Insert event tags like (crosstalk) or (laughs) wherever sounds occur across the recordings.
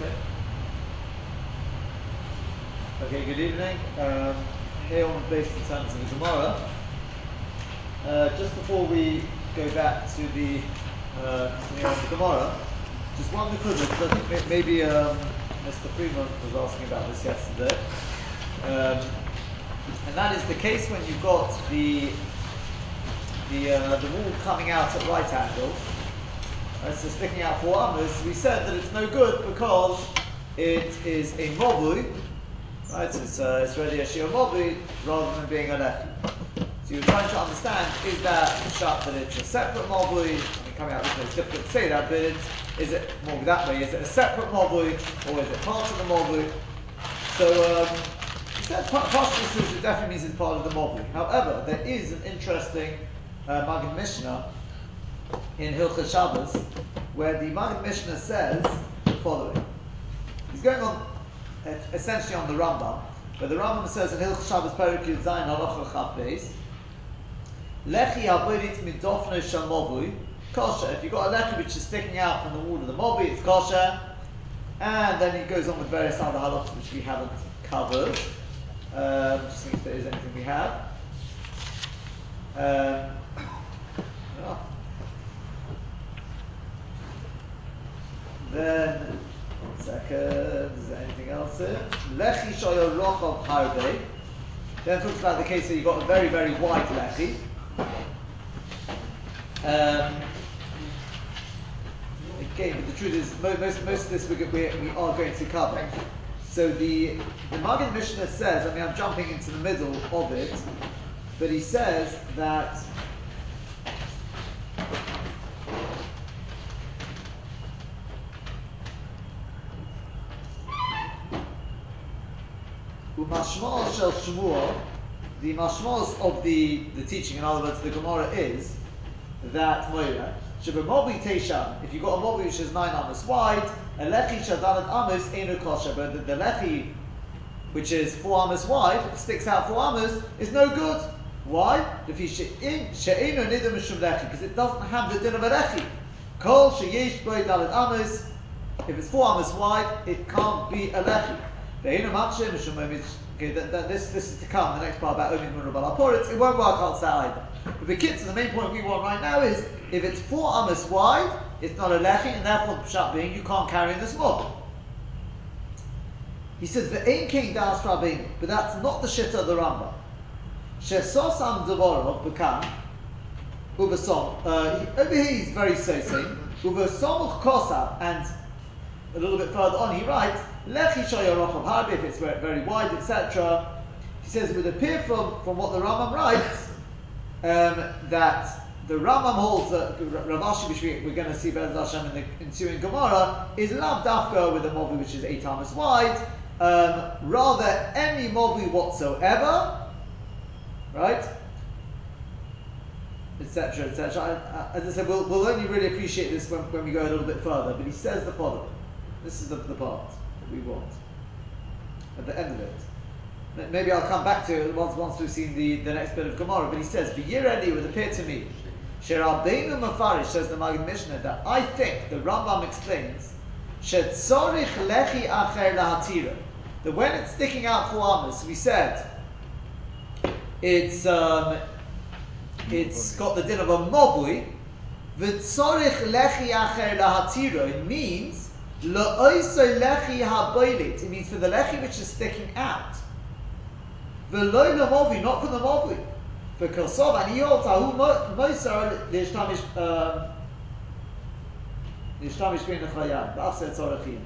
Okay. Okay, good evening. Um, here on based in of the Gemara. Uh, just before we go back to the uh, the Gemara, just one because I think maybe um, Mr. Freeman was asking about this yesterday, um, and that is the case when you've got the the uh, the wall coming out at right angles. Uh, so sticking out four amos, we said that it's no good because it is a movui, right? It's, uh, it's really a shir movui rather than being a lechi. So you're trying to understand, is that shut that it's a separate movui? I mean, coming out this way, it's difficult to say that, but it's, is it more that way? Is it a separate movui or is it part of the movui? So um, said partially says it definitely means it's part of the movui. However, there is an interesting uh, Maggid Mishnah in Hilchah Shabbos, where the Maggid Mishnah says the following. He's going on essentially on the Rambam, where the Rambam says in Hilchah Shabbos Perik Yud Zayin Halacha Chaf Beis, Lechi haborit midofno shamovui, kosher. If you've got a lechi which is sticking out from the wall of the mobi, it's kosher. And then he goes on with various other halachas which we haven't covered. Um, just think if there is anything we have. Um, oh. Then, one second, is there anything else here? Lechi shoyo rochov harbe. Then talks about the case where you've got a very, very wide lechi. Um, again, but the truth is, most, most of this we, we, we are going to cover. So the, the Maggid Mishnah says, I mean, I'm jumping into the middle of it, but he says that Shmuel, the mashmos of the, the teaching, in other words, the Gemara is that Moira, Shabamobi Teisha, if you've got a mobi which is nine amos wide, a lechi shadalat amos enu kosher, but the, the lechi which is four amos wide, sticks out four amos, is no good. Why? Because it doesn't have the din of a lechi. Kol sheyesh boy dalat amos, if it's four amos wide, it can't be a lechi. Okay, that, that, this, this is to come, the next part about Omin Munrabal Aporitz, it won't work out either. But the kids, the main point we want right now is, if it's four amos wide, it's not a lechi, and therefore the pshat being, you can't carry this mob. He says, the ain king das rabin, but that's not the shit of the Rambam. Shesosam devorov bekam, uvasom, uh, over here he's very so-saying, uvasomuch kosav, and a little bit further on, he writes, if it's very wide, etc. He says it would appear from, from what the Rambam writes um, that the Rambam holds that Ravashi, which we, are going to see Bez Hashem in the ensuing Gemara, is lav dafka with a movi which is eight times wide. Um, rather, any movi whatsoever, right? Etc. Etc. As I said, we'll, we'll only really appreciate this when, when we go a little bit further. But he says the following. This is the, the part we want at the end of it. Maybe I'll come back to it once once we've seen the, the next bit of Gemara. But he says, "V'yireli it would appear to me, Sherabbeinu Mafarish says the Maggid Mishnah that I think the Rambam explains Shetzorich lechi acher lahatira that when it's sticking out for armors, we said it's um, it's got the din of a mobui. V'tzorich lechi acher lahatira it means Lechi haboilit. It means for the lechi which is sticking out. V'loi lamovi, not for the movi. And he holds ahu moisar um, tzorachim.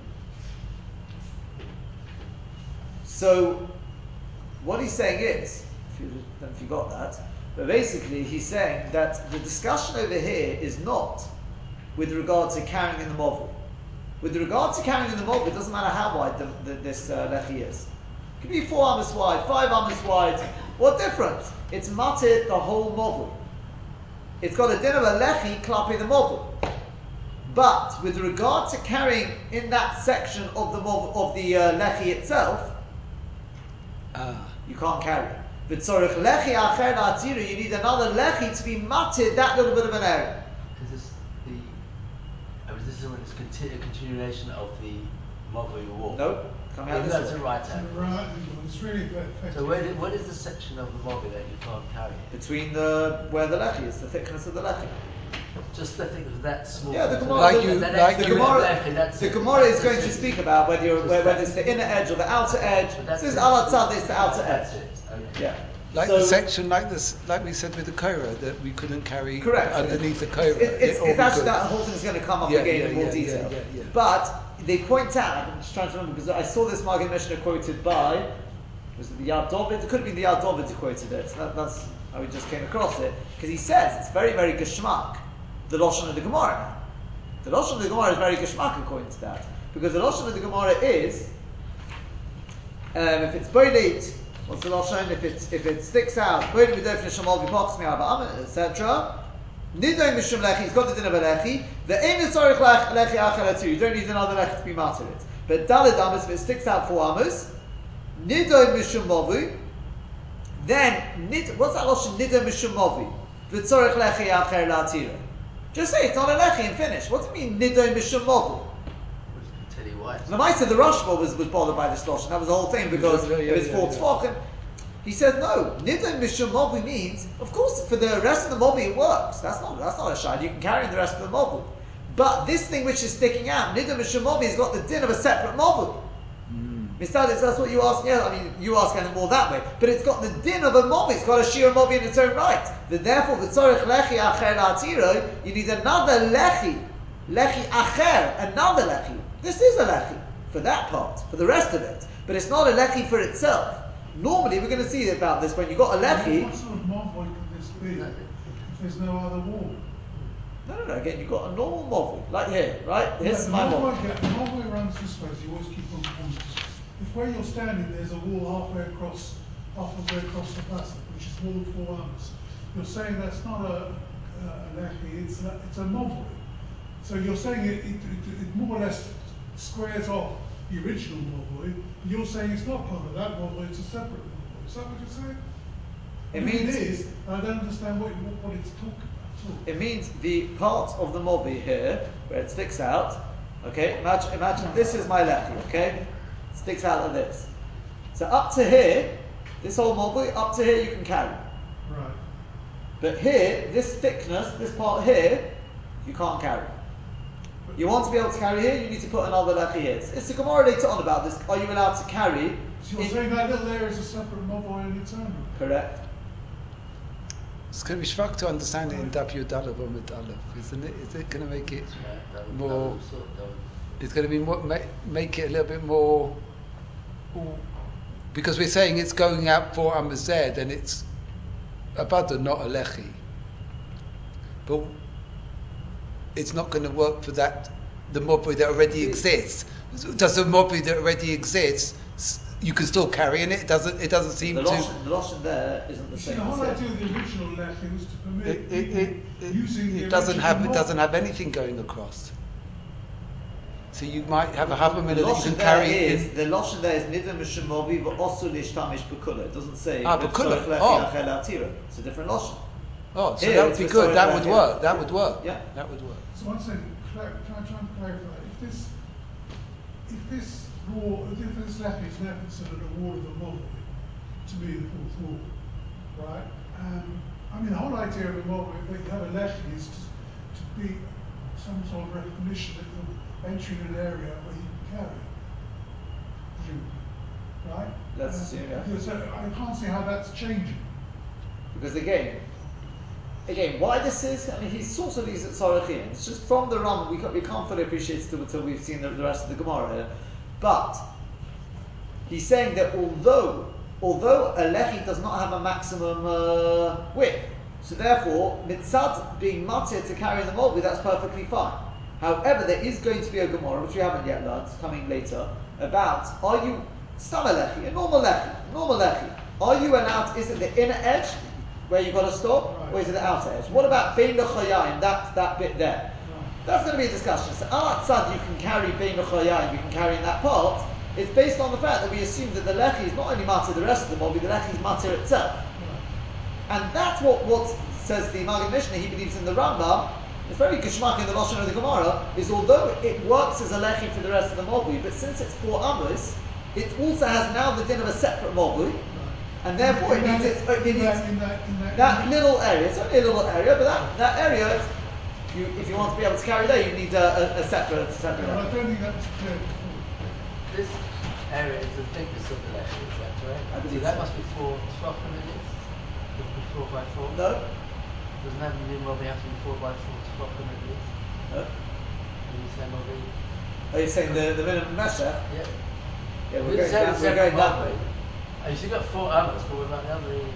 So, what he's saying is, if you if you got that, but basically he's saying that the discussion over here is not with regard to carrying in the movel. With regard to carrying in the mob, it doesn't matter how wide the, the, this uh, lechi is. It could be four amos wide, five amos wide. What difference? It's matted the whole movel. It's got a din of a lechi clapping the movel. But with regard to carrying in that section of the movel, of the uh, lechi itself, uh. you can't carry. V'tzorich lechi you need another lechi to be matted that little bit of an area. Is this the? I mean, this is a continuation of the Mobile wall. No, coming out It this goes way. to right To hand. the right, it's really effective. So where did, what is the section of the mobile that you can't carry? Between the where the lechi is, the thickness of the lechi. Just the thing of that small. Yeah, the So Gemara- that- Like you- that like The extra you- Gemara, lechi, that's the it. Gemara is going to speak about whether you're, Just whether that- it's the inner edge or the outer edge. But that's Since it. al tzad is the outer edge. It. Okay. Yeah. Like So- the section, like this, like we said with the Korah, that we couldn't carry Correct. underneath the Korah. It, it's, actually that whole thing is going to come up Yeah, again yeah, in more yeah, detail. But they point out, I'm just trying to remember because I saw this Maggid Mishnah quoted by, was it the Yad David? It could have been the Yad David who quoted it. That, that's how we just came across it. Because he says it's very, very geschmack, the Lashon of the Gemara. The Lashon of the Gemara is very geschmack according to that. Because the Lashon of the Gemara is, um, if it's boilit, what's the Lashon? If it if it sticks out, etc. Nidoy mishum lechi, he's got the din of lechi. The aim is sorry lechi achara too. You don't need another lechi to be matter it. But dalid amos, if it sticks out four amos, nidoy mishum movu. Then nid, what's that lashon? Nidoy mishum movu. V'tzorich lechi acher latira. Just say it's not a lechi and finish. What do you mean nidoy mishum movu? Which can tell you why. The Maisa, the Rashba was, was bothered by this lashon. That was the whole thing because Yeah, yeah, if it's yeah, four yeah. tzvachim, he said no. Nidon mishum mobi means, of course, for the rest of the mobi it works. That's not that's not a shad. You can carry in the rest of the mobi. But this thing which is sticking out, nidon mishum mobi, has got the din of a separate mobi. Mm. Mr. that's what you ask. Yeah, I mean, you ask it more that way. But it's got the din of a mobi. It's got a shir mobi in its own right. That therefore, v'tzorich lechi acher la'atiro, you need another lechi, lechi acher, another lechi. This is a lechi for that part, for the rest of it. But it's not a lechi for itself. Normally, we're going to see about this when you've got a lechi. What sort of can this be if there's no other wall? No, no, no. Again, you've got a normal mobi, like here, right? Here's my yeah, the mobile runs this way, so you always keep on the corners. If where you're standing, there's a wall halfway across, halfway across the passage, which is more than four arms, you're saying that's not a, a lechi, it's a, it's a. So you're saying it, it, it, it more or less squares off the original mobile, you're saying it's not part of that mobile, it's a separate mobile. Is that what you're saying? It I mean, means- it is, I don't understand what, what, what it's talking about at all. It means the part of the mobi here, where it sticks out, okay, imagine, imagine this is my lechi, okay? Sticks out like this. So up to here, this whole mobi, up to here you can carry. Right. But here, this thickness, this part here, you can't carry. You want to be able to carry here, you need to put another lechi here. It's, it's a Gemara later on about this. Are you allowed to carry? So you're in- saying that little area is a separate mobile in its own? Correct. It's going to be struck to understand it in W Dalab or Mid Aleph, isn't it? Is it going to make it? That's right. That would- that More- would sort- that would- It's going to be more, make, make it a little bit more. Because we're saying it's going out for Amazed and it's a bada, not a lechi. But it's not going to work for that, the mobby that already exists. Does the mobby that already exists, you can still carry in it? It doesn't, it doesn't seem The to. lashon, the lashon there isn't the You see, same the whole idea of the original lechi was to permit It, it, it, it, using the it doesn't original have it doesn't have anything going across. So you might have a half a minute that you can carry is in. the lashon there is neither nidam mishemovi v'osu lishtamish bekula. It doesn't say Ah, bekula. Oh. It's a different lashon. Oh, so Here, that would it's be a good. That solid would bracket. work. That would work. Yeah. That would work. So one second, cla- try, try and clarify. If this, if this wall, if this lechi is now considered a wall of the mobile, to me the fourth wall, right? Um, I mean, the whole idea of a mobile, that you have a lechi is to, to be some sort of recognition that you're entering an area where you can carry, presumably, right? Let's Um, assume, yeah. Because uh, I can't see how that's changing. Because again, again, why this is, I mean, he sort of leaves it Sarachin. It's just from the Ram, we can't, we can't fully appreciate it until we've seen the, the rest of the Gemara here. But he's saying that although although a lechi does not have a maximum uh, width, so therefore mitzad being matir to carry the mobi, that's perfectly fine. However, there is going to be a Gemara, which we haven't yet learned, coming later, about are you stam a lechi, a normal lechi, normal lechi. Are you allowed? Is it the inner edge where you've got to stop, or is it the outer edge? What about bein lechayim, that that bit there? That's going to be a discussion. So outside you can carry bein lechayim, you can carry in that part. It's based on the fact that we assume that the lechi is not only matter the rest of the mobi, the lechi is matter itself. And that's what, what says the Maggid Mishnah, he believes in the Rambam, It's very geshmak in the Lashon of the Gemara, is although it works as a lechi for the rest of the mobui, but since it's four amos, it also has now the din of a separate mobui, and therefore it needs, it, it needs in that, in that, that little area. It's only a little area, but that, that area, you, if you want to be able to carry there, you need a, a, a separate, a separate. Yeah, but I don't think that was clear. This area is the thickness of the letter, is that correct? I so that so. must be four tefachim at? It be four by four? No, Doesn't that mean Mobi have to be four by four tefachim at least? no. When you say Mobi? Are you saying the, the minimum measure? Yeah. Yeah, we're You going down, we're going that Mobi. way. And you've got four others, but what about the other?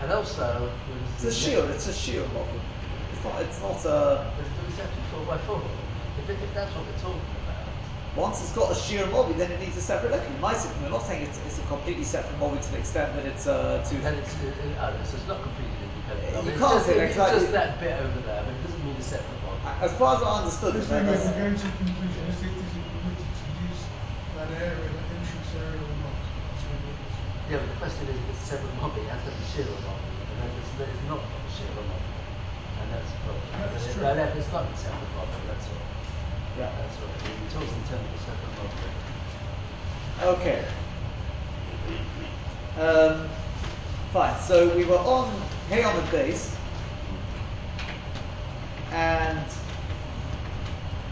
And also, It's a shield. It's a shield model. It's not. It's not a. But it doesn't have four by four. If, it, if that's what we're talking about. Once it's got a sheer mobi, then it needs a separate lechi. Myself, we're not saying it's, it's a completely separate mobi to the extent that it's uh, to. Then it's, it, it, oh, so it's not completely independent. You of it. can't it's just, say that, it's like, just that bit over there, but it doesn't mean a separate one. As far as I understood it, then that that's- we're going to conclusion, is it, is it permitted to use that area, that entrance area or not? That's what it is. Yeah, but the question is, it's a separate mobby, it has to be Shira mobby, and then it's, it's not a Shira mobby. And that's the problem. That's But it- true. no, it's not a separate mobby, that's all. yeah. That's all. We're talking in terms of separate mobby. Okay. Um, fine. So we were on Hey on the base, and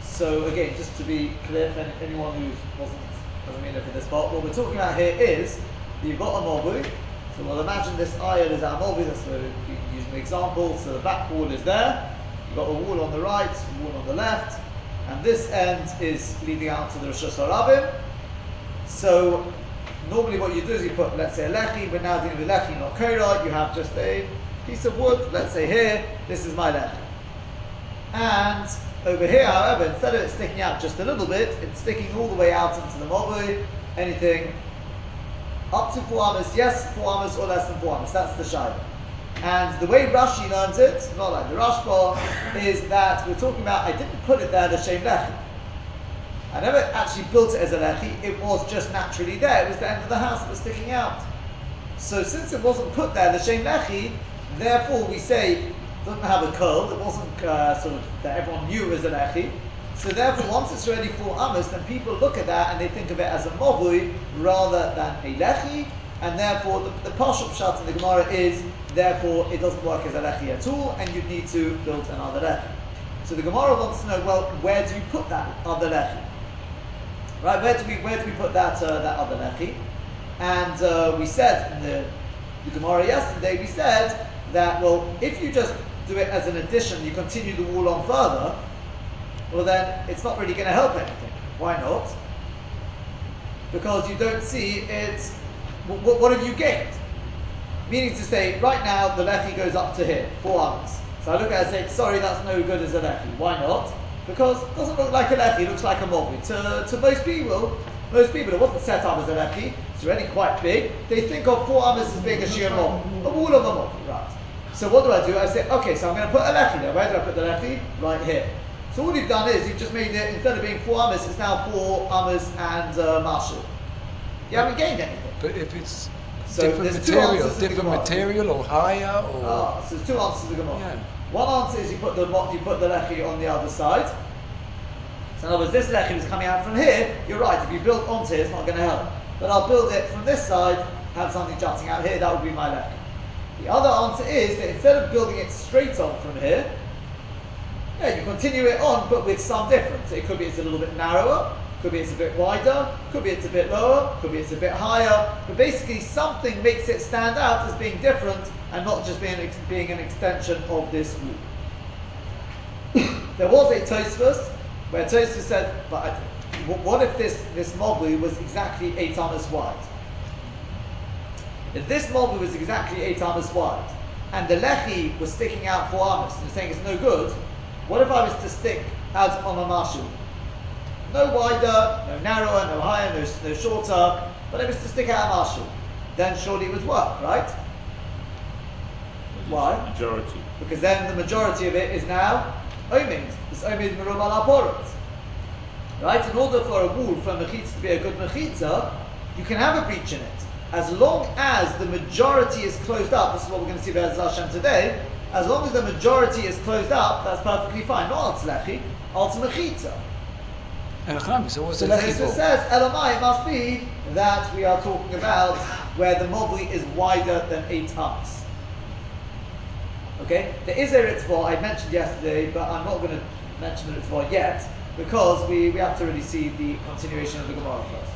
so again, just to be clear for anyone who wasn't doesn't mean for this part, what we're talking about here is you've got a mobu. So we'll imagine this iron is our mobu. That's where we can use an example. So the back wall is there. You've got a wall on the right, a wall on the left, and this end is leading out to the Rosh Hashanah. So normally what you do is you put, let's say, a lechi, but now dealing with lechi, not korah, you have just a piece of wood, let's say here, this is my lechi. And over here, however, instead of it sticking out just a little bit, it's sticking all the way out into the mobile, anything up to four amas, yes, four amas or less than four amas, that's the shayla. And the way Rashi learns it, not like the Rashba, is that we're talking about, I didn't put it there, the shem lechi. I never actually built it as a lechi, it was just naturally there. It was the end of the house that was sticking out. So since it wasn't put there, the shem lechi, therefore we say doesn't have a curl, it wasn't uh, sort of that everyone knew it was a lechi. So therefore once it's ready for amos, then people look at that and they think of it as a movui rather than a lechi, and therefore the, the partial shot in the Gemara is therefore it doesn't work as a lechi at all, and you'd need to build another lechi. So the Gemara wants to know, well, where do you put that other lechi? Right, where do we where do we put that uh, that other lechi? And uh, we said in the, the Gemara yesterday, we said that well, if you just do it as an addition, you continue the wall on further, well then it's not really going to help anything. Why not? Because you don't see it's what, what have you gained? Meaning to say, right now the lechi goes up to here, four arms. So I look at it and say, sorry, that's no good as a lechi. Why not? Because it doesn't look like a lechi, it looks like a mobi. To, to most people, most people, it wasn't set up as a lechi, it's already quite big. They think of four arms as being a sheer mobi, a wall of a mobi, right. So what do I do? I say, okay, so I'm going to put a lechi there. Where do I put the lechi? Right here. So all you've done is you've just made it, instead of being four amas, it's now four amas and uh, marshal. You haven't gained anything. But if it's So different material, answers to the different material or higher or Ah, so there's two answers to the Gemara. Yeah. One answer is you put the you put the lechi on the other side. So in other words, this lechi is coming out from here. You're right. If you build onto it, it's not going to help. But I'll build it from this side. Have something jutting out here. That would be my lechi. The other answer is that instead of building it straight on from here, yeah, you continue it on, but with some difference. It could be it's a little bit narrower, could be it's a bit wider, could be it's a bit lower, could be it's a bit higher, but basically something makes it stand out as being different and not just being, being an extension of this wall. (coughs) there was a Tosfos where Tosfos said, but what if this, this mogli was exactly 8 amas wide? If this mogli was exactly 8 amas wide, and the lechi was sticking out 4 amas, and saying it's no good, what if I was to stick as on a marshal? No wider, no narrower, no higher, no, no shorter, but it was to stick out a marshal. Then surely it would work, right? Why? Majority. Because then the majority of it is now omid. It's omid merum al. Right? In order for a wall for a mechitza to be a good mechitza, you can have a breach in it. As long as the majority is closed up, this is what we're going to see about Hashem today, as long as the majority is closed up, that's perfectly fine. Not Altzlechi, Altzmechitza. So what's the So lechi it for? says, Elamai, it must be that we are talking about where the mobli is wider than 8 ams. Okay? There is a Ritva I mentioned yesterday, but I'm not going to mention the Ritva yet because we, we have to really see the continuation of the Gemara first.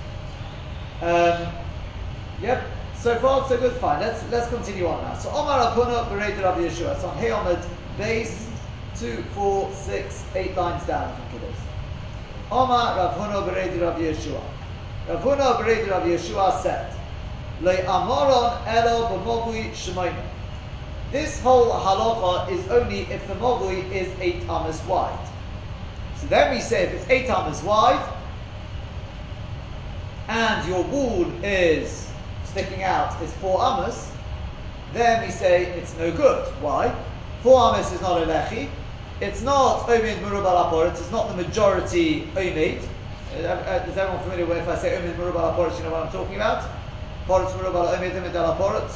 Um, yep. So far, so good. Fine. Let's let's continue on now. So Omar Rav Huna berated Rabbi Yeshua. It's on Hayomad base two, four, six, eight lines down. I think it is. Omar Rav Huna berated Rabbi Yeshua. Rav Huna berated Rabbi Yeshua said, Le Amoron Elo b'mogui shemayna. This whole halacha is only if the mogui is eight amas wide. So then we say if it's eight amas wide and your wall is sticking out is four amas, then we say it's no good. Why? Four amas is not a lechi. It's not omid murubal aporit. It's not the majority omid. Uh, uh, is everyone familiar with if I say omid murubal aporit? You know what I'm talking about? Poritz murubal omid omid al aporit.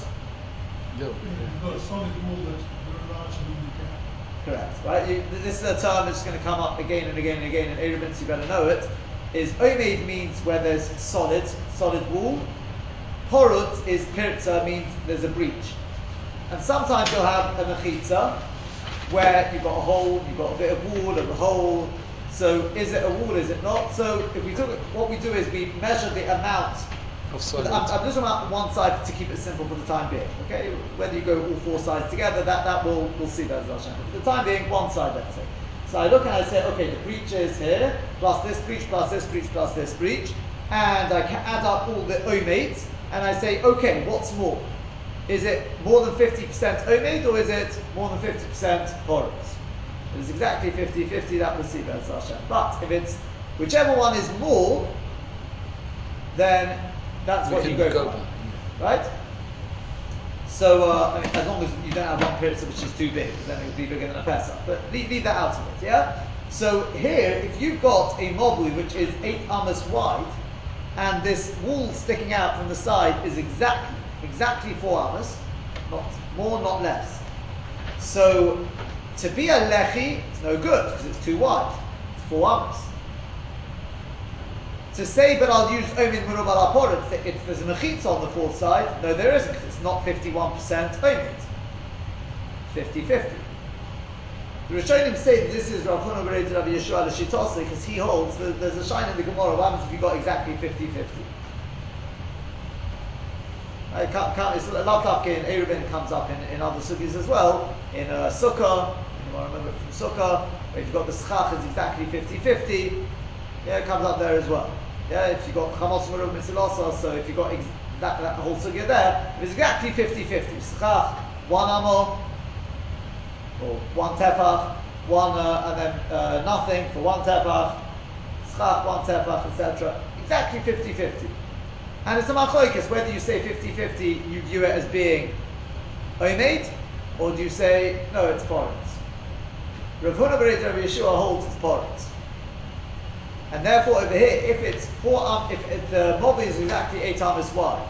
No. You've got a solid wall that's larger than the gap. Correct. Right. You, this is a term that's going to come up again and again and again in Arabins. You better know it. Is omid means where there's solid, solid wall. Porut is pirza means there's a breach. And sometimes you'll have a mechitza where you've got a hole, you've got a bit of wall and a hole. So is it a wall? Is it not? So if we took it, what we do is we measure the amount. I'm, I'm just about one side to keep it simple for the time being. Okay, whether you go all four sides together, that that will we'll see that as Hashem. For the time being, one side, let's say. So I look and I say, okay, the breach is here, plus this breach, plus this breach, plus this breach, and I can add up all the omates, and I say, okay, what's more? Is it more than 50% omate, or is it more than 50% porous? It is exactly 50-50, that we'll see, that's Hashem. But if it's whichever one is more, then that's We what you go, go by, Right? So, uh, I mean, as long as you don't have one period which is too big, because then it would be bigger than a Pesach. But leave, leave that out of it, yeah? So here, if you've got a mobui which is 8 amas wide, and this wall sticking out from the side is exactly, exactly 4 amas, not more, not less. So, to be a lechi, it's no good, because it's too wide. It's 4 amas. To say, but I'll use Omid Murub al Apor, if, there's a mechitza on the fourth side, no, there isn't, it's not 51% Omid. 50-50. The Rishonim say this is Rav Huna Bereid Rabbi Yeshua al because he holds that there's a shine in the Gemara. What happens if you got exactly 50-50? I can't, can't, it's comes up in, in other sugis as well. In uh, Sukkah, anyone remember it from Sukkah, if you've got the schach is exactly 50-50, yeah, it comes up there as well. Yeah, if you've got Chamos Murum Mitzilasa, so if you've got ex- that, that whole sugya there, it's exactly 50-50. Schach, one amo, or one tefach, one uh, and then uh, nothing for one tefach, schach, one tefach, etc. Exactly 50-50. And it's a machlokes, whether you say 50-50, you view it as being oimed, or do you say, no, it's porins. Rav Huna Rav Yeshua holds it's porins. And therefore over here, if it's four, um, if, if the mobi is exactly eight amas wide,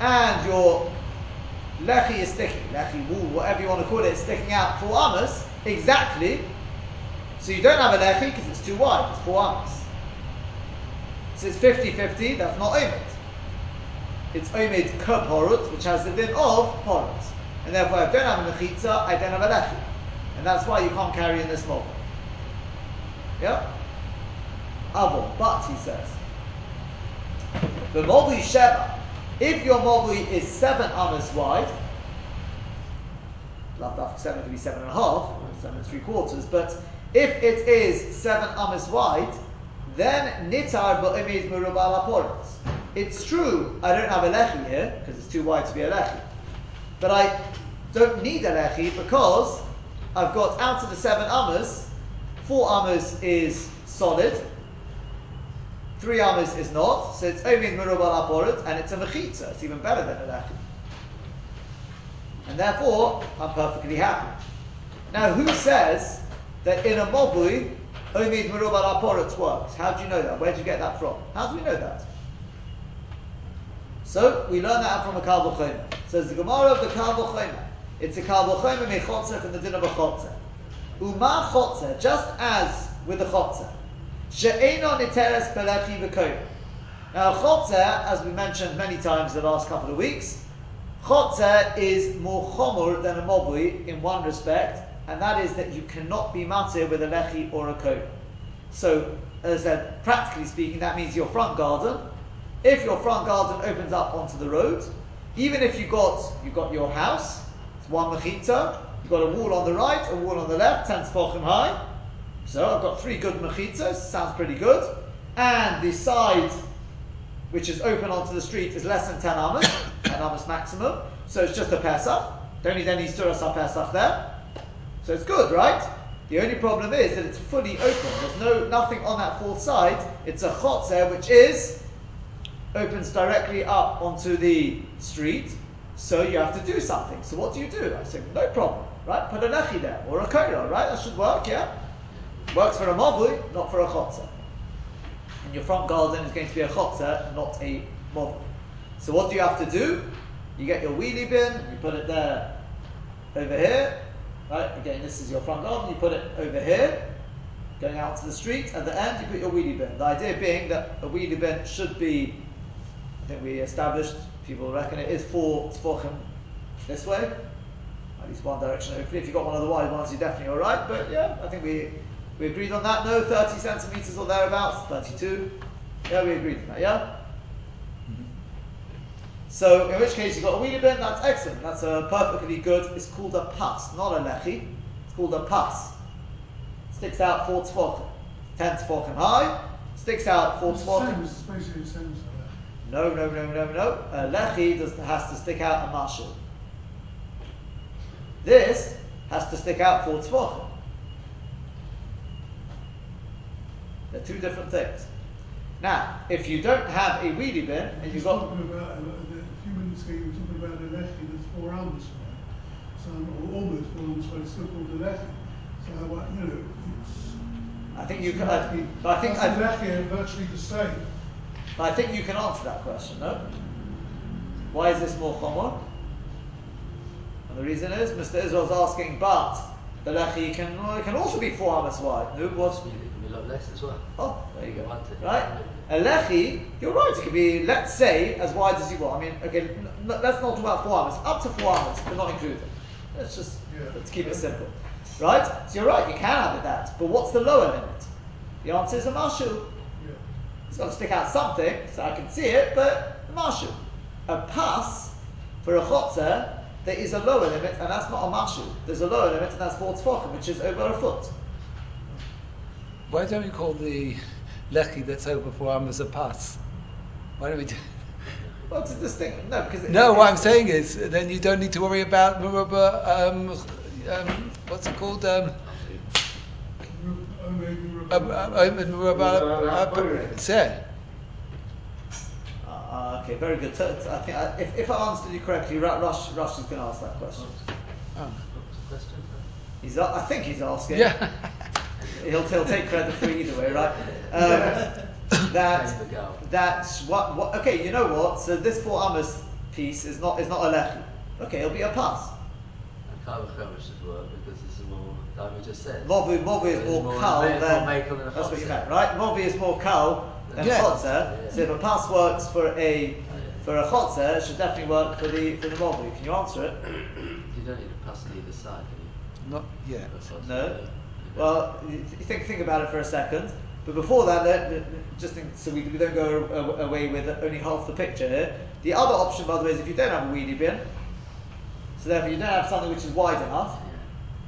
and your lechi is sticking, lechi wool, whatever you want to call it, sticking out four amas, exactly, so you don't have a lechi because it's too wide, it's four amas. So it's 50-50, that's not omed. It's omed porut, which has the din of porut. And therefore I don't have a mechitza, I don't have a lechi. And that's why you can't carry in this mobi. Yeah? Avon, but he says, the mobi sheva, if your mobi is seven amas wide, love after seven to be seven and three quarters, but if it is seven amas wide, then nitar ba'imid merubal aporitz. It's true, I don't have a lechi here, because it's too wide to be a lechi. But I don't need a lechi because I've got out of the seven amas, four amas is solid, three amas is not, so it's omin merubal aporit, and it's a mechitza, it's even better than a lechi. And therefore, I'm perfectly happy. Now, who says that in a mobui, omid merubal aporit works? How do you know that? Where do you get that from? How do we know that? So, we learn that from a Kal V'chomer. Says the Gemara of the Kal. It's a kalbochayim mechotzer from the din of a chotzer. Uma chotzer, just as with the chotzer. Niteres v'koyim. Now, chotzer, as we mentioned many times the last couple of weeks, chotzer is more chomor than a mobui in one respect, and that is that you cannot be matir with a lechi or a koyim. So, as I said, practically speaking, that means your front garden. If your front garden opens up onto the road, even if you got you got your house, it's one mechitza, you've got a wall on the right, a wall on the left, ten tefachim high. So I've got three good mechitzas, sounds pretty good. And the side which is open onto the street is less than 10 amas, (coughs) 10 amas maximum. So it's just a Pesach. Don't need any Suras Pesach there. So it's good, right? The only problem is that it's fully open. There's no nothing on that fourth side. It's a chotzer which is opens directly up onto the street. So you have to do something. So what do you do? I say, no problem, right? Put a lechi there or a kaira, right? That should work, yeah. Works for a mavui, not for a chotzer. And your front garden is going to be a chotzer, not a mavui. So what do you have to do? You get your wheelie bin, you put it there, over here, Right? Again, this is your front garden. You put it over here, going out to the street. At the end, you put your wheelie bin. The idea being that a wheelie bin should be, I think we established, people reckon it is four tefachim this way, at least one direction. Hopefully, if you've got one of the wide ones, you're definitely all right. But yeah, I think we we agreed on that. No, 30 centimeters or thereabouts, 32. Yeah, we agreed on that. Yeah. Mm-hmm. So, in which case you've got a wheelie bin, that's excellent. That's a perfectly good, it's called a pas, not a lechi. It's called a pas. Sticks out four tefachim. Ten tefachim high, sticks out four tefachim. basically the same as that. No, no, no, no, no. A lechi does, has to stick out a mashal. This has to stick out four tefachim. They're two different things. Now, if you don't have a wheelie bin and you've got talking about, a few minutes ago, you were talking about a lechi that's four arms wide. So, or almost four arms wide, it's still called a lechi. So, uh, you know, it's. I think you can. I, but I think I, lechi and virtually the same. I think you can answer that question. No. Why is this more common? And the reason is Mr. Israel's asking, but the lechi can can also be four arms wide. No, what's It can be a lot less as well. Oh, there you go. Want it. Right? A lechi, you're right, it can be, let's say, as wide as you want. I mean, okay, n- n- let's not talk about four arms. Up to four arms, but not included. Let's just, Yeah. let's keep it simple. Right? So you're right, you can have it that. But what's the lower limit? The answer is a marshu. Yeah. It's got to stick out something, so I can see it, but a marshu. A pass, for a chotzer, there is a lower limit, and that's not a marshu. There's a lower limit, and that's four tefachim, which is over a foot. Why don't we call the lechi that's over four arms a pass? Why don't we do? (laughs) Well, it's a distinct, no, because it- No, it- what I'm saying is, then you don't need to worry about Merubah, um, um, what's it called? Um, Ru- Omed, Ru- um, um, uh, Uh, okay, very good. So, so I think I, if, if I understood you correctly, Ru- Rush, Rush is going to ask that question. Oh. What's the question? He's, a- I think he's asking. Yeah. (laughs) He'll, he'll take credit for it either way, right? Um, that Same the goal. that's what, what. Okay, you know what? So this four amas piece is not is not a lechi. Okay, it'll be a pass. And Kava Chama should work because this is more, like we just said. Mobu Mobu is more, more kal than more makel than a that's what you meant, right? Mobi is more kal than Yeah. chotzer. Yeah. So if a pass works for a yeah. for a chotzer, it should definitely work for the for the Mobi. Can you answer it? You don't need a pass on either side, do you? Not yet. For a No. Well, you think think about it for a second. But before that, let, just think, so we, we don't go away with only half the picture here. The other option, by the way, is if you don't have a wheelie bin, so therefore you don't have something which is wide enough.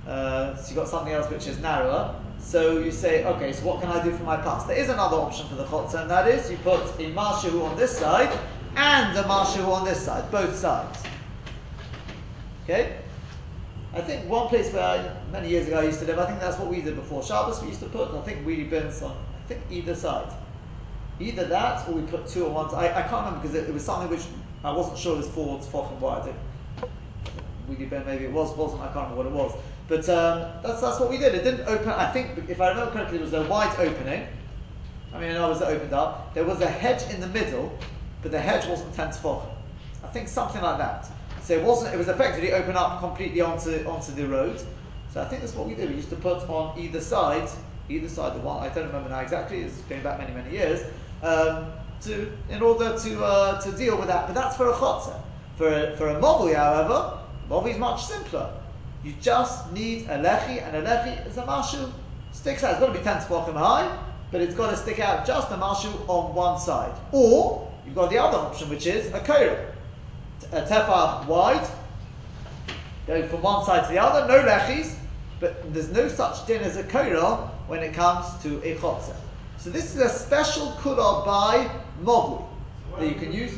Uh, so you've got something else which is narrower. So you say, okay, so what can I do for my pass? There is another option for the chotzer, and that is you put a marshahu on this side and a marshahu on this side, both sides. Okay? I think one place where I, many years ago I used to live, I think that's what we did before Shabbos. We used to put, I think, wheelie bins on, I think, either side. Either that, or we put two on one side. I, I can't remember because it, it was something which I wasn't sure was four tefachim wide. It, wheelie bin, maybe it was, wasn't. I can't remember what it was. But um, that's that's what we did. It didn't open. I think, if I remember correctly, it was a wide opening. I mean, I was opened up. There was a hedge in the middle, but the hedge wasn't ten tefachim. I think something like that. So it wasn't. It was effectively open up completely onto onto the road. So I think that's what we did. We used to put on either side, either side the one. I don't remember now exactly. It's going back many many years. Um, to in order to uh, to deal with that, but that's for a chotzer. For a, for a mobile, however, mobile is much simpler. You just need a lechi, and a lechi is a mashu sticks out. It's got to be ten tefachim high, but it's got to stick out just a mashu on one side. Or you've got the other option, which is a kaira, a tefach wide, going from one side to the other, no lechis, but there's no such din as a kaira when it comes to a chotzer. So this is a special kula by mobile that you can use.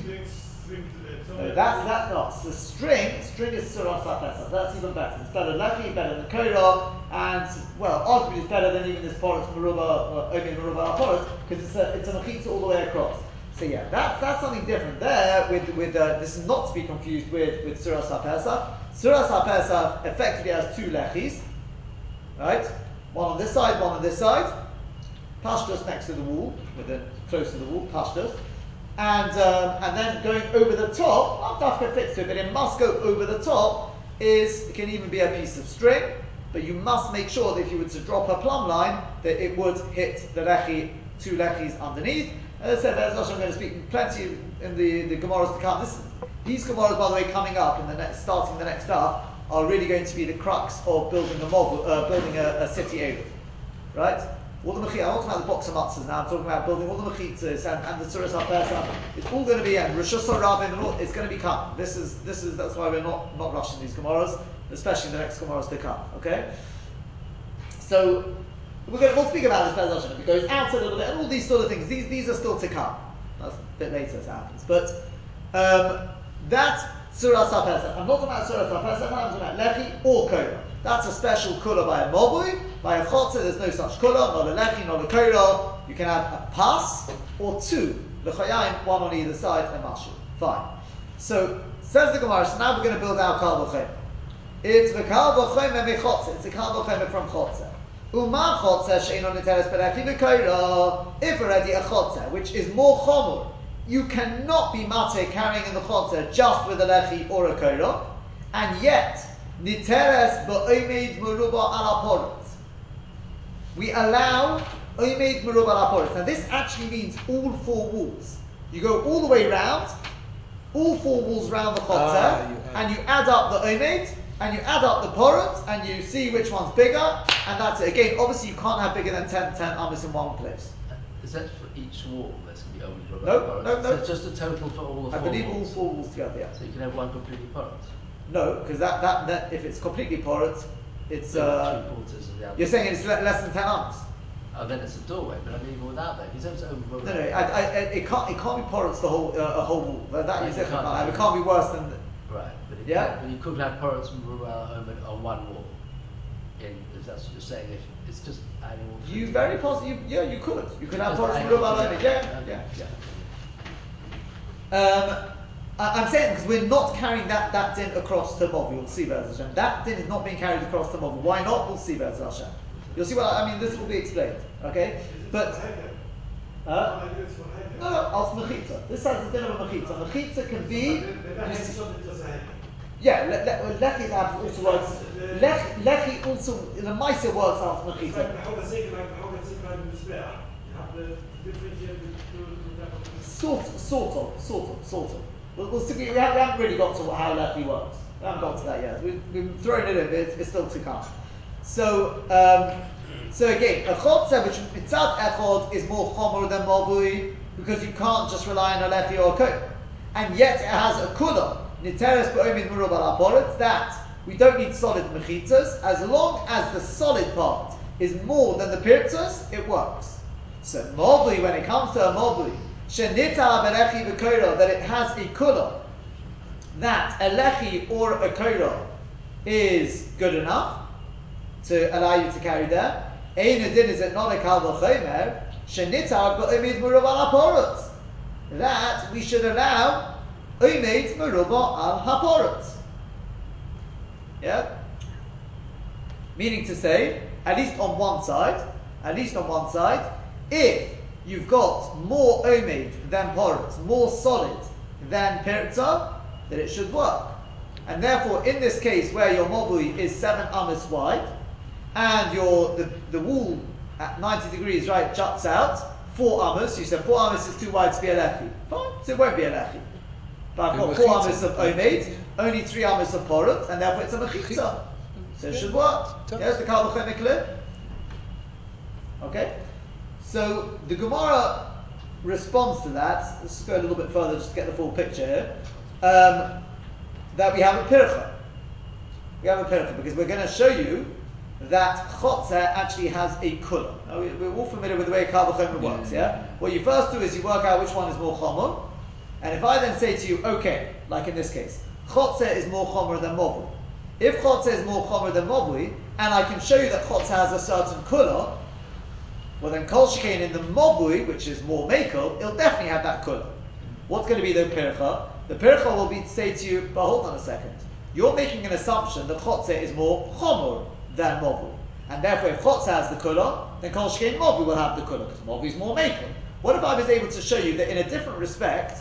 No, that's that not the string. String is tzuras hapesach. That's even better. It's better lucky, better than koira, and well, arguably it's better than even this forest maruba, uh, only maruba forest because it's a it's a machitza all the way across. So yeah, that's that's something different there. With with uh, this is not to be confused with with tzuras hapesach. Tzuras hapesach effectively has two lechis, right? One on this side, one on this side. Pashtus next to the wall, with it close to the wall, pashtus and um, and then going over the top, not dafka fits to it, but it must go over the top. Is it can even be a piece of string, but you must make sure that if you were to drop a plumb line, that it would hit the lechi, two lechis underneath. As I said, there's I'm going to speak plenty in the the gemaras to come. This, these gemaras, by the way, coming up next, starting the next stuff, are really going to be the crux of building a model, uh, building a, a city eruv, right? all the mechit, I'm talking about the box of matzahs now, I'm talking about building all the mechitzas and, and the tzuras HaPesach. It's all going to be, and Rosh Hashanah and all, it's going to be come. This is, this is, that's why we're not, not rushing these Gemaras, especially the next Gemaras to come, okay? So, we're going to, we'll speak about this Bez It goes out a little bit, and all these sort of things, these, these are still to come. That's a bit later as happens. But, um, that Surah HaPesach, I'm not talking about Surah HaPesach, I'm talking about Lechi or Korah. That's a special kula by a mobui. By a chotzer, there's no such kula, not a lechi, not a kora. You can have a pass or two. L'chayim, one on either side, and mashu. Fine. So, says the Gemara, so now we're going to build our kal v'chem. It's the kal v'chem mechotzer. It's a kal v'chem from chotzer. Uma chotzer she'in on niteres berechi v'kora. If already a chotzer, which is more chomur, you cannot be mate carrying in the chotzer just with a lechi or a kora, and yet Niteres ba'omeid meruba al We allow omeid meruba al Now this actually means all four walls. You go all the way round, all four walls round the chotzer, ah, and you add up the omeid, and you add up the porot, and you see which one's bigger, and that's it. Again, obviously you can't have bigger than 10, 10 amas in one place. Is that for each wall that's going to be omeid No, no, no. So it's just a total for all the four I believe walls. all four walls together, yeah. So you can have one completely porot. No, because that, that, that if it's completely porous, it's uh, three quarters of the other. You're saying it's le- less than ten amps. Oh, then it's a doorway, but I mean even without that, because it's over. No, no, I, I, it can't it can't be porous the whole uh, a whole wall. That, that Right, you it can't. It can't be worse than. Right, but it Yeah. Can, but you couldn't have porous from Rural over on one wall. In if that's what you're saying, if it's just adding all. You very possibly. Yeah, you could. You could have Just porous adding from all Ruba. Yeah, yeah, yeah. Um, I, am saying because we're not carrying that, that din across to Mob. We'll see Be'ez Hashem. That din is not being carried across to Mob. Why not? We'll see Be'ez Hashem. You'll see what I mean. This will be explained. Okay, but. Uh, no, no, als mechitza. This has the din of a mechitza. Mechitza can be. Yeah, le, le, lechi also works. Lech, lechi also the Maisa works out mechitza. Sort, sort of, sort of, sort of. We'll, we'll we, haven't, really got to how lechi works. We haven't got to that yet. We've, we've thrown it in, but it's, it's still to come. So, um, so again, a chotzer which mitzad echod is more chomer than mobui because you can't just rely on a lechi or a coat, and yet it has a kula niteres ba'omid murubal that we don't need solid mechitzas as long as the solid part is more than the pirtzas, it works. So mobui, when it comes to a mobui, shenita belechi v'koira that it has a kula that a lechi or a koira is good enough to allow you to carry there. Ein adin is it not a kal v'chomer shenitar ba'omid merubah al That we should allow omid merubah al haporot. Yeah. Meaning to say, at least on one side, at least on one side, if you've got more omid than porot, more solid than pirza, then it should work. And therefore, in this case, where your mobui is seven amas wide, and your the, the wall at 90 degrees, right, juts out, four amas, you said four amas is too wide to be a lechi. Fine, so it won't be a lechi. Got four amas of omeid, only three amas of porut, and therefore it's a mechitza. So it should work. Does. Yes, the clear? Okay? So the Gemara responds to that. Let's go a little bit further just to get the full picture here. Um, that we have a pircha. We have a pircha because we're going to show you that chotzer actually has a kula. Now, we, we're all familiar with the way Kalvachim works, yeah? What you first do is you work out which one is more chomer. And if I then say to you, okay, like in this case, chotzer is more chomer than mobui. If chotzer is more chomer than mobui, and I can show you that chotzer has a certain kula, well then kol shekain in the mobui, which is more makel, it'll definitely have that kula. What's going to be the pircha? The pircha will be to say to you, but hold on a second. You're making an assumption that chotzer is more chomer than mobui. And therefore, if chotzer has the kula, then kol shekain mobui will have the kula, because mobui is more makel. What if I was able to show you that in a different respect,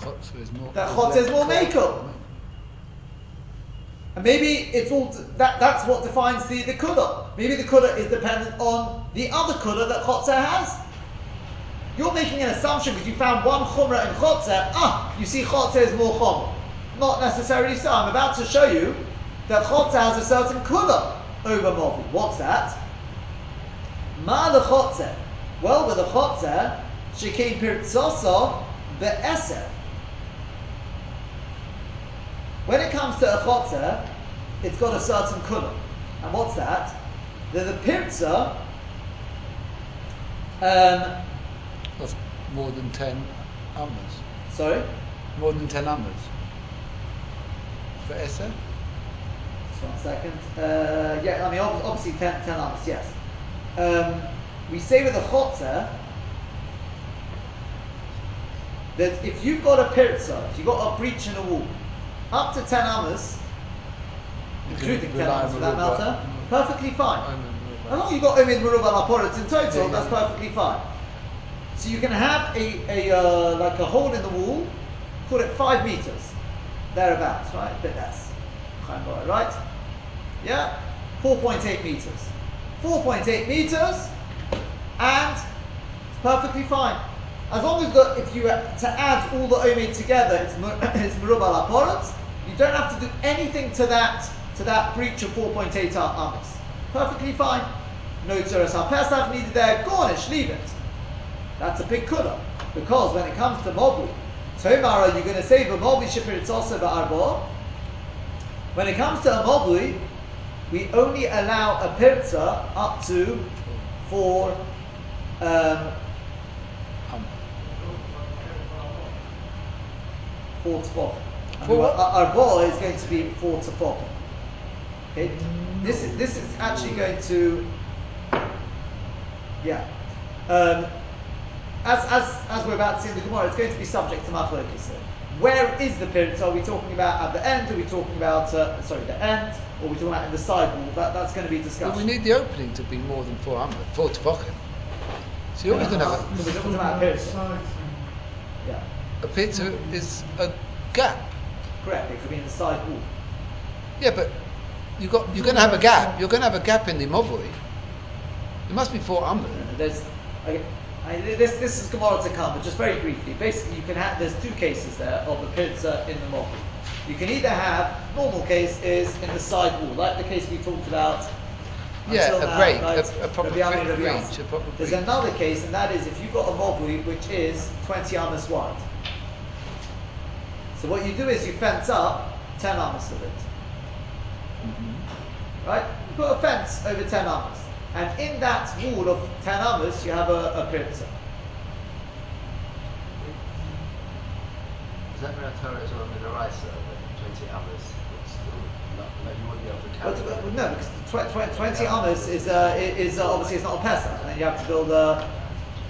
Chotzer is more. That chotzer is more makel. And maybe it's all that that's what defines the, the kula. Maybe the kula is dependent on the other kula that chotzer has. You're making an assumption because you found one chumrah in chotzer. Ah, you see chotzer is more chumrah. Not necessarily so. I'm about to show you that chotzer has a certain kula over mobi. What's that? Ma the chotzer. Well, with the chotzer, shekein pirtzoso be'eser. When it comes to a chotzer, it's got a certain kula. And what's that? The, the pirza, um, Of more than 10 amas. sorry, More than 10 amas. For Essa? just one second. Uh, yeah, I mean, ob- obviously 10, 10 amas, yes. Um, we say with a chotzer that if you've got a pirza, if you've got a breach in a wall, up to 10 amas, including 10 rely amas on for that matter, perfectly fine. As long as you've got Omid Merubah Laporit in total, that's perfectly fine. So you can have a, a uh, like a hole in the wall, call it five meters, thereabouts, right? A bit less. Right? Yeah? 4.8 meters. 4.8 meters, and it's perfectly fine. As long as the, if you were to add all the Omid together, it's, (coughs) it's Merubah Laporit, you don't have to do anything to that to that breach of 4.8 amas. Perfectly fine. No Tzuras HaPesach needed there, garnish, leave it. That's a big kula. Because when it comes to Mobu, Tomara, you're going to say, but Mobu Shipir, it's also Ba'arbo. When it comes to a Mobu, we only allow a pirza up to four, um, four tefachim. I Four mean, our, our ball is going to be four tefachim. Okay, this is this is actually going to, yeah. Um, as, as, as we're about to see in the Gemara, it's going to be subject to machlokes. here. Where is the pirza? Are we talking about at the end? Are we talking about uh, sorry the end? Or are we talking about in the side wall? That, that's going to be discussed. But we need the opening to be more than 4 amas. 4 tefachim. So you're always going to have So we're talking talking about about pirza. sides and Yeah, a, a pirza is a gap. correct. It could be in the side wall. Yeah, but you got you're going to have a gap. You're going to have a gap in the mobui. It must be 4 amas. Uh, There's, okay, I, this this is Gemara to come, but just very briefly. Basically, you can have there's two cases there of the pirza in the mochi. You can either have normal case is in the side wall, like the case we talked about. Yeah, a now, break, right? a- a proper Rabbi break- Rabbi a proper There's another case, and that is if you've got a mobui which is 20 amas wide. So what you do is you fence up 10 amas of it. Right? You put a fence over 10 amas. And in that wall of 10 amas, you have a, a pirza. Is that around Torah as well in the that 20 hours, not, no, you wouldn't be able to but- no, because tw- tw- 20 amas is, uh, is uh, obviously it's not a Pesach, and then you have to build a.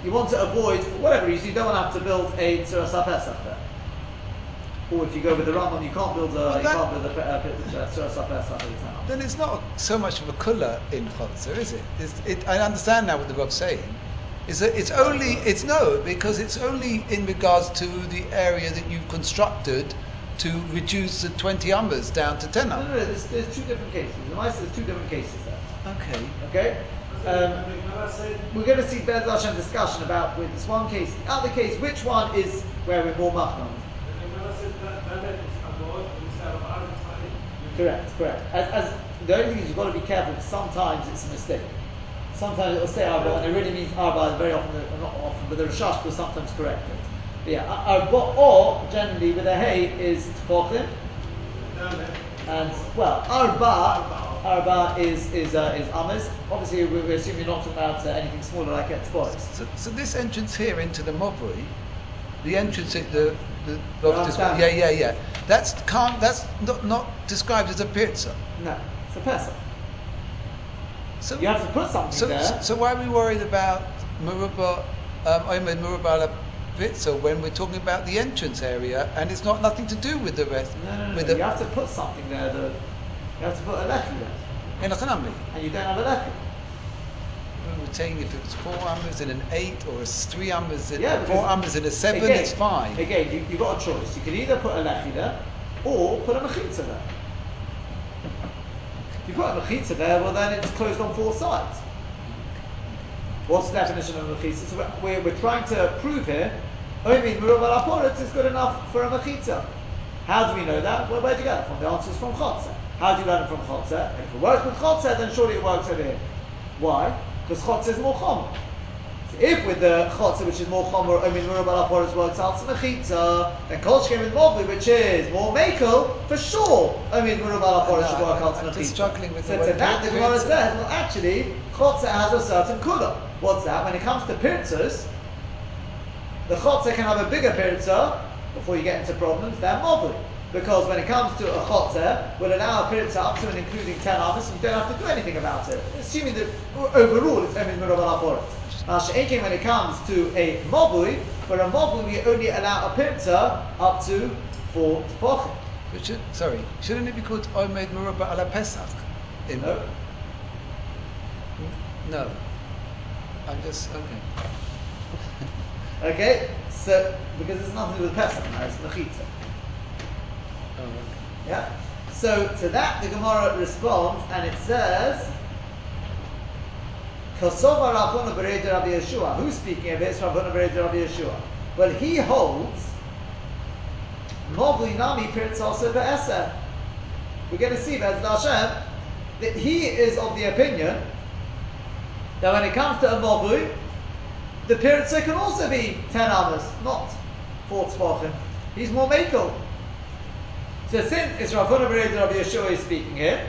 You want to avoid, for whatever reason, you don't want to have to build a Tzuras HaPesach there. Or if you go with the Rambam, you can't build a, Well, you can't build a, a, a Tzuras HaPesach over 10. Then it's not so much of a kula in chotzer, is it? It's, it? I understand now what the Rav's saying. Is that it's only it's no because it's only in regards to the area that you've constructed to reduce the 20 ummers down to 10 No, no, no, there's, there's two different cases. The mice, there's two different cases there. Okay. Okay? Um, And the Gemara said, we're going to see Bez Hashem discussion about with this one case, the other case, which one is where we're more machnam? Correct, correct. As, as the only thing is you've got to be careful. because Sometimes it's a mistake. Sometimes it'll say arba and it really means arba. Very often, not often, but the Rashash will sometimes correct it. But yeah, ar- arba or generally with a hay is tfochim, and well, arba arba is is uh, is amas. Obviously, we, we assume you're not talking about uh, anything smaller like et boys. So, so this entrance here into the Mobry, the entrance at the, the Yeah, yeah, yeah, yeah. That's can't, that's not, not described as a pirza. No, it's a pesach. So, You have to put something so, there. so, why are we worried about Muruba, um, Omed Muruba la pizza when we're talking about the entrance area and it's not nothing to do with the rest? no, no, no. with no. the You have to put something there. The, you have to put a lechi there, in a and you don't have a lechi. We were saying if it was four ummers and an eight or it's three ummers and Yeah, four ummers in a seven, again, it's fine. Again, you, you've got a choice. You can either put a there or put a mechitza there. If you put a mechitza there, well then it's closed on four sides. What's the definition of a mechitza? So we're, we're, we're trying to prove here, only murub al is good enough for a mechitza. How do we know that? Well, where'd you get it from? The answer is from chotzer. How do you learn it from chotzer? If it works with chotzer, then surely it works over here. Why? Because chotzer is more chomer. So if with the chotzer, which is more chomer, I mean, murab al aporis works out some mechitza, then kol shkem with mobli, which is more makel, for sure, I mean, murab al aporis No, should work I- out some I'm just struggling with the so word to that, the Gemara says, well, actually, chotzer has a certain kula. What's that? When it comes to pirzas, the chotzer can have a bigger pirza before you get into problems than mobli. Because when it comes to a chotzer, will allow a pirza up to and including 10 amas, and you don't have to do anything about it. Assuming that uh, overall it's only mirab al aporit. Now, she'ekin when it comes to a mobui, for a mobui we only allow a pirza up to 4 tefachim. But should, sorry, shouldn't it be called Omed Muruba ala Pesach? In, No? No. I'm just okay. Okay? So, because it's nothing to do with Pesach now, it's mechitza. Oh, okay. Yeah. So to that the Gemara responds and it says. Who's speaking of this? Yeshua. Well, he holds Mobli Nami Pirtz also. We're going to see Bez Hashem that he is of the opinion that when it comes to a Mobli, the Pirtz can also be 10 hours, not 4 tefachim. He's more makel. So since it's Rav Huna Bered Rabbi Yeshua is speaking here,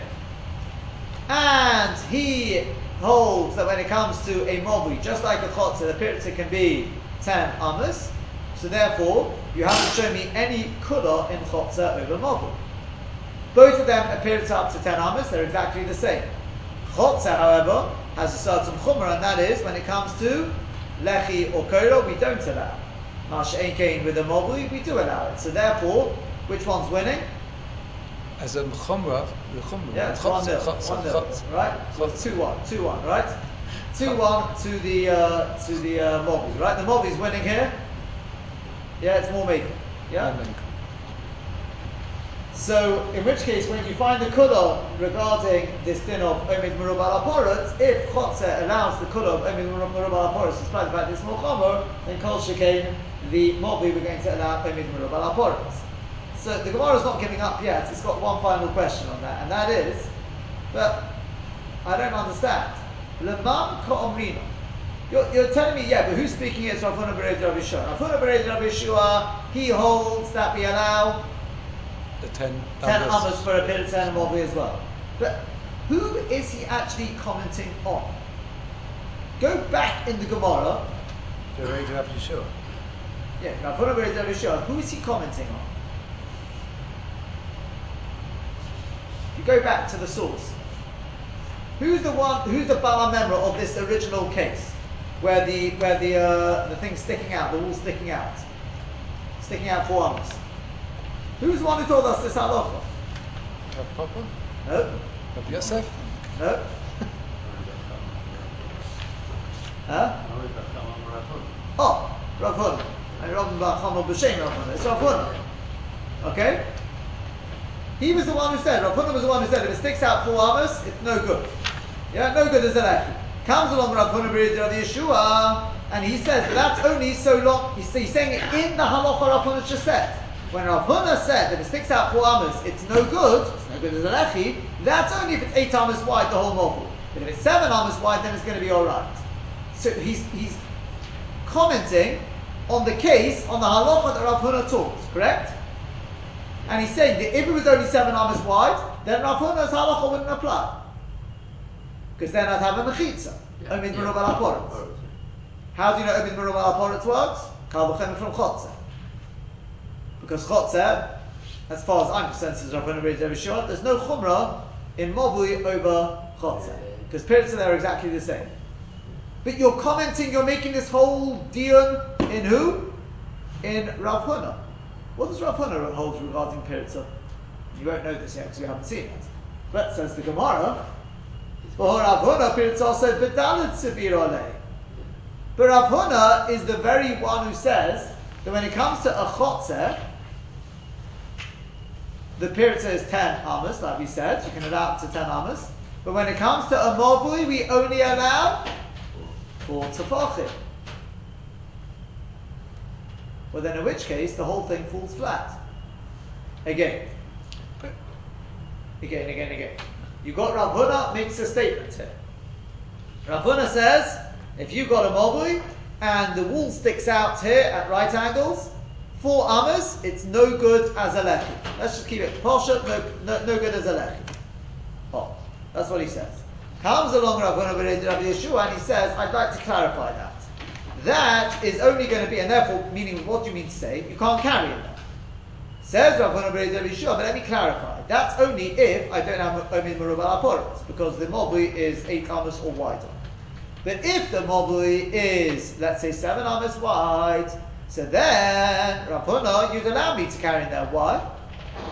and he holds that when it comes to a mobli, just like a chotzer, the piritza can be 10 amas, so therefore you haven't shown me any kula in chotzer over mobli. Both of them appear to up to 10 amas, they're exactly the same. Chotzer, however, has a certain chumrah, and that is when it comes to lechi or kora, we don't allow. Mash Kain with a mobli, we do allow it. So therefore, which one's winning? As a chumrah, the chumrah. Yeah, it's chotzer, one nil, chotzer, one nil, right? So it's two one, two one, right? Two one to the uh, to the uh, right? The Mobi's winning here. Yeah, it's more making. Yeah. So, in which case, when you find the kula regarding this din of omid merub al aporat, if chotzer allows the kula of omid merub al aporat, despite the fact it's more chomer, then kol shekain the mobi we're going to allow omid merub al aporat. So the Gemara is not giving up yet. It's got one final question on that, and that is, but I don't understand. Leman ka'omrina. You're, you're telling me, yeah, but who's speaking here is Rav Huna Bered Rav Yeshua. Rav Huna Bered Rav Yeshua, he holds that we allow The ten. 10 amas for a 10 mobi as well. But who is he actually commenting on? Go back in the Gemara. Radio of Yeshua. Yeah, Rav Huna Bered Rav Yeshua. Who is he commenting on? If you go back to the source, who's the one? Who's the Bala member of this original case, where the where the uh, the thing's sticking out, the wall's sticking out, sticking out four arms? Who's the one who told us this halacha? Rav Papa? No, Rav Yosef? no, huh? Oh, Rav Huna. And Rav Bacham B'Shem Rav It's Rav Huna. Okay? He was the one who said, Rav Huna was the one who said, if it sticks out four amos, it's no good. Yeah, no good as a lechi. Comes along Rav Huna Rav Yeshua, and he says that's only so long. He's, he's saying it in the halacha Rav Huna just said. When Rav Huna said if it sticks out four amos, it's no good. It's no good as a lechi. That's only if it's eight amos wide, the whole mobile. But if it's seven amos wide, then it's going to be all right. So he's he's commenting on the case on the halacha that Rav Huna taught. Correct? And he's saying that if it was only seven amos wide, then Rav Huna's halacha wouldn't apply. Because then I'd have a mechitza. Yeah. Omid Yeah. merub al haporetz. okay. How do you know Omid merub al haporetz works? Kal v'chemer from chotzer. Because chotzer, as far as I'm concerned, says Rav Huna B'Rei Yeshua, there's no chumrah in mobui over chotzer. Because periods are exactly the same. But you're commenting, you're making this whole deal in who? In Rav Huna. What does Rav Huna hold regarding Piritza? You won't know this yet because you haven't seen it. But says the Gemara, for Rav Huna, Piritza said, Bedalit Sibir Oleh. But Rav Huna is the very one who says that when it comes to a chotzer, the Piritza is 10 amas, like we said, you can allow up to 10 amas. But when it comes to a mobui, we only allow four tefachim. Well, then in which case, the whole thing falls flat. Again. Again, again, again. You got Rav Huna makes a statement here. Rav Huna says, if you've got a mobui and the wall sticks out here at right angles, four amas, it's no good as a lechi. Let's just keep it posher, no, no, no good as a lechi. Oh, that's what he says. Comes along Rav Huna Rabbi Yeshua and he says, I'd like to clarify that. That is only going to be, and therefore, meaning what do you mean to say? You can't carry it. Says Rav Huna B'Rei Rabbi Yeshua, but let me clarify. That's only if I don't have Omid Merubal Aporit, because the mobui is 8 amos or wider. But if the mobui is, let's say, 7 amos wide, so then, Rav Huna, you'd allow me to carry in there. Why?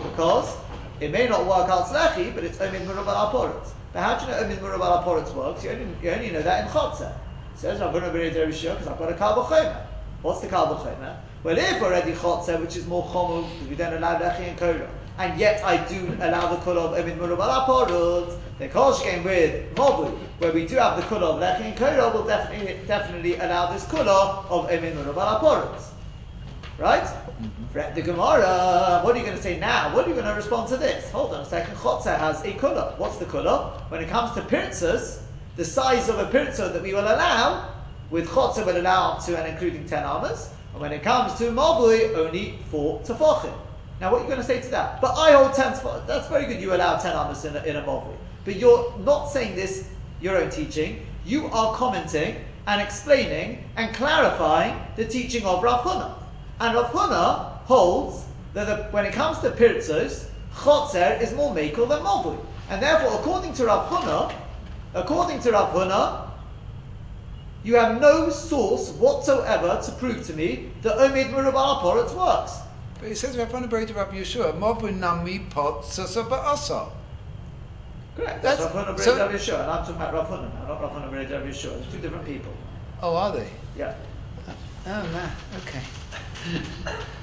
Because it may not work out slechi, but it's Omid Merubal Aporit. But how do you know Omid Merubal Aporit works? You only, you only know that in Chotzer. Says B'Rei Rabbi Yeshua, because I've got a Kal B'Chomer. What's the Kal B'Chomer? Well, if already Chotzer, which is more chomu, because we don't allow Lechi and Korah, and yet I do allow the kula of Emid Murubal Aporut, the Kol came with Mobui, where we do have the kula of Lechi and Korah, will definitely, definitely allow this kula of Emid Murubal Aporut. Right? Mm-hmm. Fret the Gemara, what are you going to say now? What are you going to respond to this? Hold on a second. Chotzer has a kula. What's the kula? When it comes to pirtzas, the size of a pirza that we will allow, with chotzer will allow up to and including 10 amas, and when it comes to mabui, only 4 tefachim. Now what are you going to say to that? But I hold 10 tefachim. That's very good, you allow 10 amas in a, in a. But you're not saying this, your own teaching. You are commenting and explaining and clarifying the teaching of Rav Huna. And Rav Huna holds that the, when it comes to pirzos, chotzer is more makel than mobui. And therefore, according to Rav Huna, according to Rav Huna, you have no source whatsoever to prove to me that Omid Murabal works. But it says Rav Huna B'Rei Rabbi Yeshua, Mobu Nami Pot Sasa Ba'asa. Correct. That's, That's- Rav Huna so- Rav Yeshua, and I'm talking about Rav Huna now, not Rav Huna Rav Yeshua. They're two different people. Oh, are they? Yeah. Oh, man. Okay. (laughs)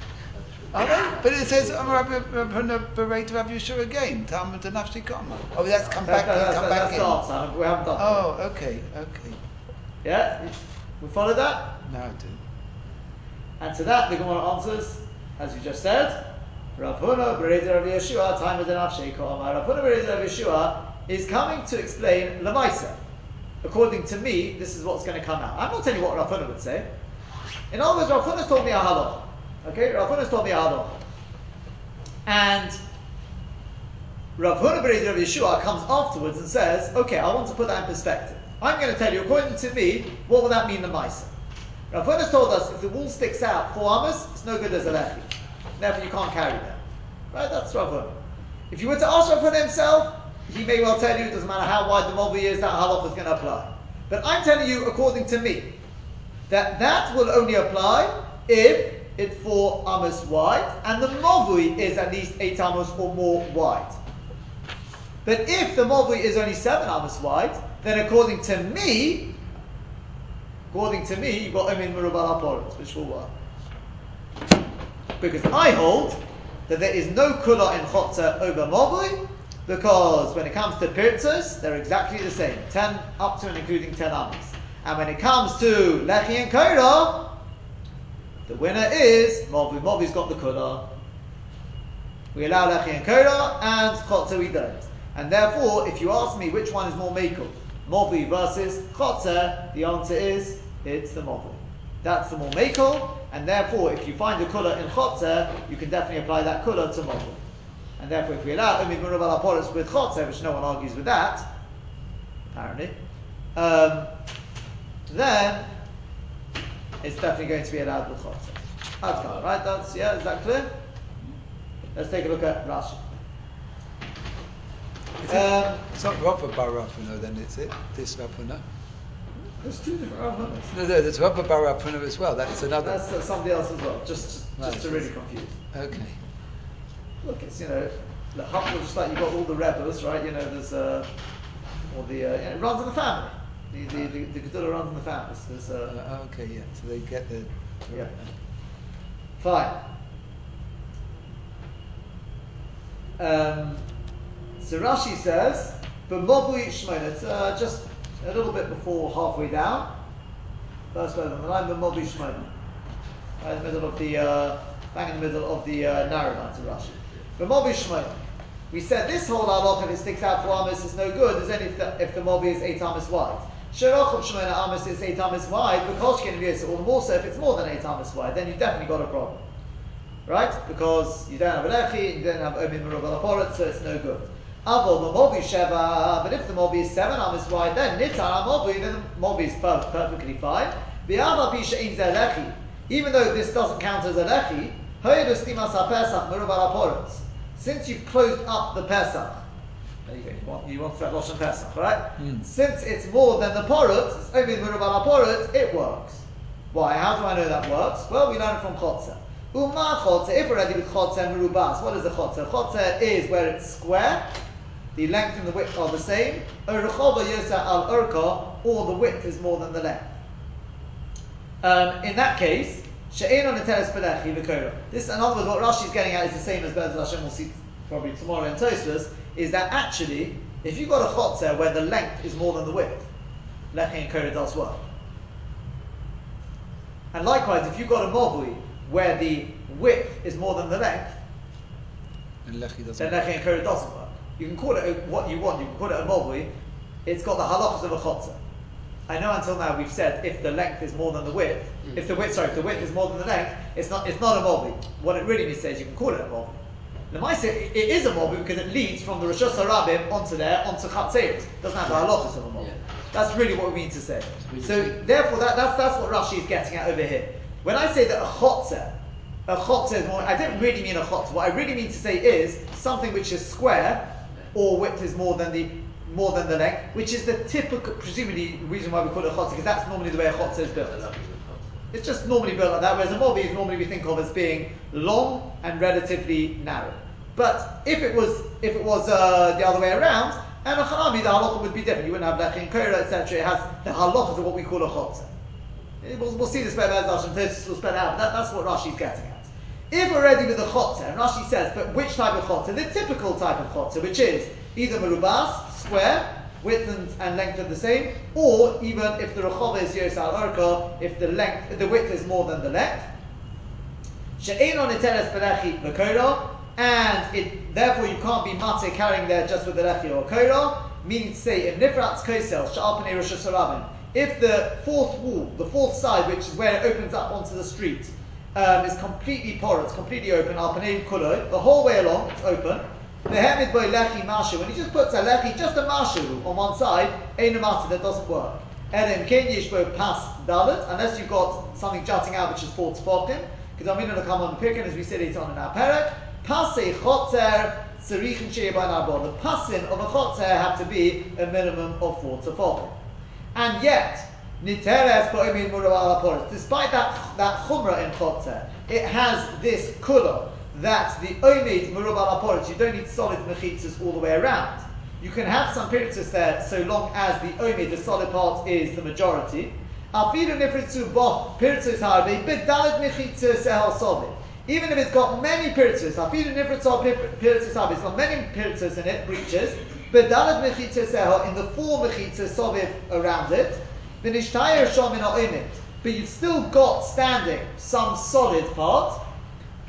Are they? But it says um, Rav Rav Huna B'Rei Rabbi Yeshua again. Talmud and Nafshi Kama. Oh, that's come back. Come back in. We haven't done that. Oh, okay, okay. Yeah? We follow that? No, I do. And to that, the Gemara answers, as you just said, Rav Huna B'Rei Rav Yeshua, time with an Avshei Rav Huna B'Rei Rav Yeshua is coming to explain Lamaisa. According to me, this is what's going to come out. I'm not telling you what Rav Huna would say. In other words, Rav Huna's told me a halacha. Okay, Rav Huna's told me a halacha. And Rav Huna B'Rei Rav Yeshua comes afterwards and says, okay, I want to put that in perspective. I'm going to tell you, according to me, what will that mean Lamaisa? Rav Huna told us if the wool sticks out four amas, it's no good as a lechi. Therefore, you can't carry them. Right? That's Rav Huna. If you were to ask Rav Huna himself, he may well tell you it doesn't matter how wide the mobby is, that halach is going to apply. But I'm telling you, according to me, that that will only apply if it's four amas wide and the mobui is at least eight amas or more wide. But if the mobui is only seven amas wide, then according to me, According to me, you've got Omin Murubal Aporit, which will work. Because I hold that there is no kula in chotzer over mobui, because when it comes to pirtzos, they're exactly the same, 10 up to and including 10 amis. And when it comes to lechi and koda, the winner is mobui. Mobui's got the kula. We allow lechi and koda, and chotzer we don't. And therefore, if you ask me which one is more mekel, movi versus chotzer, the answer is it's the movi. That's the more mekel, and therefore, if you find a kula in chotzer, you can definitely apply that kula to movi. And therefore, if we allow umid murav al with chotzer, which no one argues with that, apparently, um, then it's definitely going to be chotzer. That's fine, right? That's yeah. Is that clear? Let's take a look at Rashi. Um, It's not Rafa Bar Rav Huna then, is it? This Rav Huna? there's two different Rav No, no, there's Rafa Bar Rav Huna as well. That's another. That's uh, somebody else as well, just just, Right, just to really confuse. Okay. Look, it's you know, the Huffle, just like you've got all the rebels, right? You know, there's uh, or the uh, you know, it runs in the family. The the the, the Gedula runs in the. There's uh, Uh, okay, yeah. So they get the. yeah. Fine. Um, so Rashi says, but Mobui Shmona, it's uh, just a little bit before halfway down. First word on the line, but Mobui Shmona. Right in the middle of the, uh, bang in the middle of the uh, narrow lines of Rashi. But Mobui Shmona. We said this whole halach, if it sticks out for Amos, is no good, is only if the, if the Mobi is 8 Amos wide. Sherach of Shemona Amos is 8 Amos wide, but Koshkin Vyos, all the more so if it's more than 8 Amos wide, then you've definitely got a problem. Right? Because you don't have a lechi, you don't have omin merubal so it's no good. Avol mobi sheva, but if the mobi is seven amis wide, then nitar mobi, then the mobi is per- perfectly fine. Even though this doesn't count as a lechi, Since you've closed up the pesach, there you go. You want, you want that Lashon Pesach, right? Mm. Since it's more than the porut, it's only the Murabal porut, it works. Why? How do I know that works? Well, we learn it from Chotzer. Uma Chotzer, if we're ready with Chotzer and Merubas, what is a Chotzer? Chotzer is where it's square, the length and the width are the same, Yosa al Urka, or the width is more than the length. Um, in that case, She'en on the teres. This, in other words, what Rashi is getting at is the same as Bez Hashem will see probably tomorrow in Tosfos, is that actually, if you've got a chotzer where the length is more than the width, lechi and kora does work. And likewise, if you've got a mobui where the width is more than the length, And Lechi doesn't. then lechi and kora doesn't work. You can call it a, what you want. You can call it a mobui. It's got the halachas of a chotzer. I know until now we've said if the length is more than the width, hmm. if the width, sorry, if the width is more than the length, it's not, it's not a mobby. What it really means is you can call it a mobby. Lemaisa, it, it is a mobby because it leads from the Rosh Hashanah onto there, onto Chatzeret. It doesn't have the halachas of a. Yeah. That's really what we mean to say. we So just- therefore, that, that's, that's what Rashi is getting at over here. When I say that a chotzer, a chotzer is more, I don't really mean a chotzer. What I really mean to say is something which is square or width is more than the more than the length, which is the typical, presumably, reason why we call it a chotzer, because that's normally the way a chotzer is built. I love you, It's just normally built like that, whereas a mobi is normally we think of as being long and relatively narrow. But if it was if it was uh, the other way around, and a chanami, the halacha would be different. You wouldn't have lechin kora, etc. It has the halachas of what we call a chotzer. We'll, we'll see this better as Rashi Tosfos will spell out, that, that's what Rashi's getting at. If we're ready with a chotzer, and Rashi says, but which type of chotzer? The typical type of chotzer, which is either merubas, square, width and, and length are the same, or even if the rechova is yos al orka, if the length, the width is more than the length. She'ein on iteres berechi and it, therefore you can't be mate carrying there just with the lechi or koira, meaning to say, if nifratz kosel sha'alpanei rosh if the fourth wall, the fourth side, which is where it opens up onto the street, um, is completely porous, completely open, alpanei kuloi, the whole way along, it's open, the hemid boy lechi mashu, when he just puts a lechi, just a mashu on one side, ain't a matter, that doesn't work. Elim ken yishbo pas dalit, unless you've got something jutting out which is four tefachim, because I'm going to come on the pickin as we said it's on in our parak. Pasei chotzer. The pasin of a chotzer have to be a minimum of four to tefachim. And yet, niteres al Despite that that chumrah in chotzer, it has this kula that the omid murav al you don't need solid mechitzas all the way around. You can have some piritus there so long as the omid, the solid part, is the majority. Afilu nifritzu harbe bedalet mechitzas. Even if it's got many pirtzos, afilu nifritzah pirtzos it's got many pirtzos in it, breaches, but dalad mechitzah in the four mechitzos soviv around it, v'nishtayir shom in it, but you've still got standing some solid part,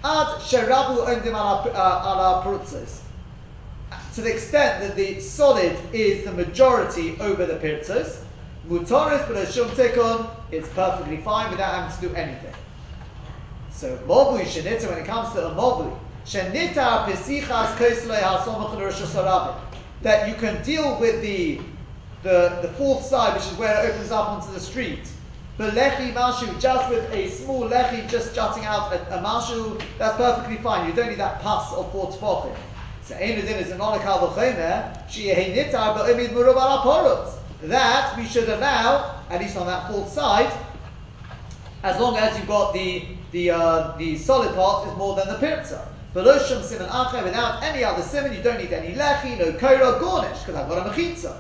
ad sherabu ondim ala uh, pirtzos. To the extent that the solid is the majority over the pirtzos, mutaris but shum tikon, it's perfectly fine without having to do anything. So mobui shenita when it comes to a mobui shenita pesichas koslei hasomach that you can deal with the the the fourth side, which is where it opens up onto the street. But lechi mashu, just with a small lechi just jutting out a, a mashu, that's perfectly fine. You don't need that pass of four tefachim. So Einudin is a non-akal v'chomer, she'ehenitar ba'omid murub ala That we should allow, at least on that fourth side, as long as you've got the the uh, the solid part is more than the pirza. Below shum simon acher, without any other simon, you don't need any lechi, no koira, gornish, because I've got a mechitza.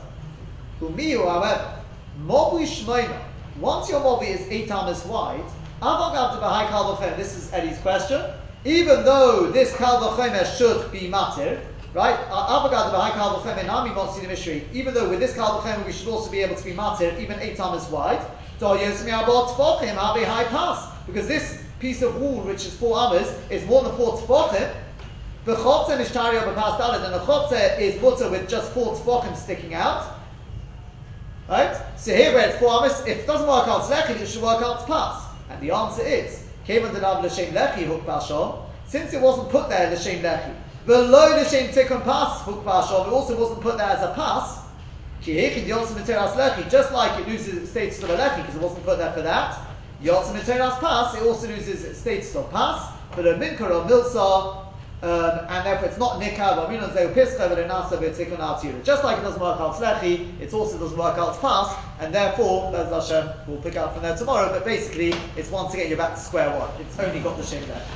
Umiyu, however, mobi shmoina, once your mobi is eight amas wide, avagav high kalvachem, this is Eddie's question, even though this kalvachem should be matir, right? Avagad high kalvachem nami motzi even though with this kalvachem we should also be able to be matir, even eight amas wide, so yes, me a high pass, because piece of wool, which is four amas, is more than four tefachim. The chotze nishtari of a past dalid, and the chotze is butter with just four tefachim sticking out. Right? So here where it's four amas, if it doesn't work out lechi, it should work out pass. And the answer is, kevan denav l'shem lechi hook bashom, since it wasn't put there l'shem lechi, below l'shem tikkun pass hook bashom, it also wasn't put there as a pass. Just like it loses its status of a lechi because it wasn't put there for that, Yotzim Eteras Pass, it also loses its status of pass, but a Minkar or Milsa, um, and therefore it's not Nikah, but Minon Zeu Pischa, but a Nasa B'Tikun Atira. Just like it doesn't work out Slechi, it also doesn't work out pass, and therefore, as Hashem, we'll pick up from there tomorrow, but basically, it's once again you're back to square one. It's only got the Shem there.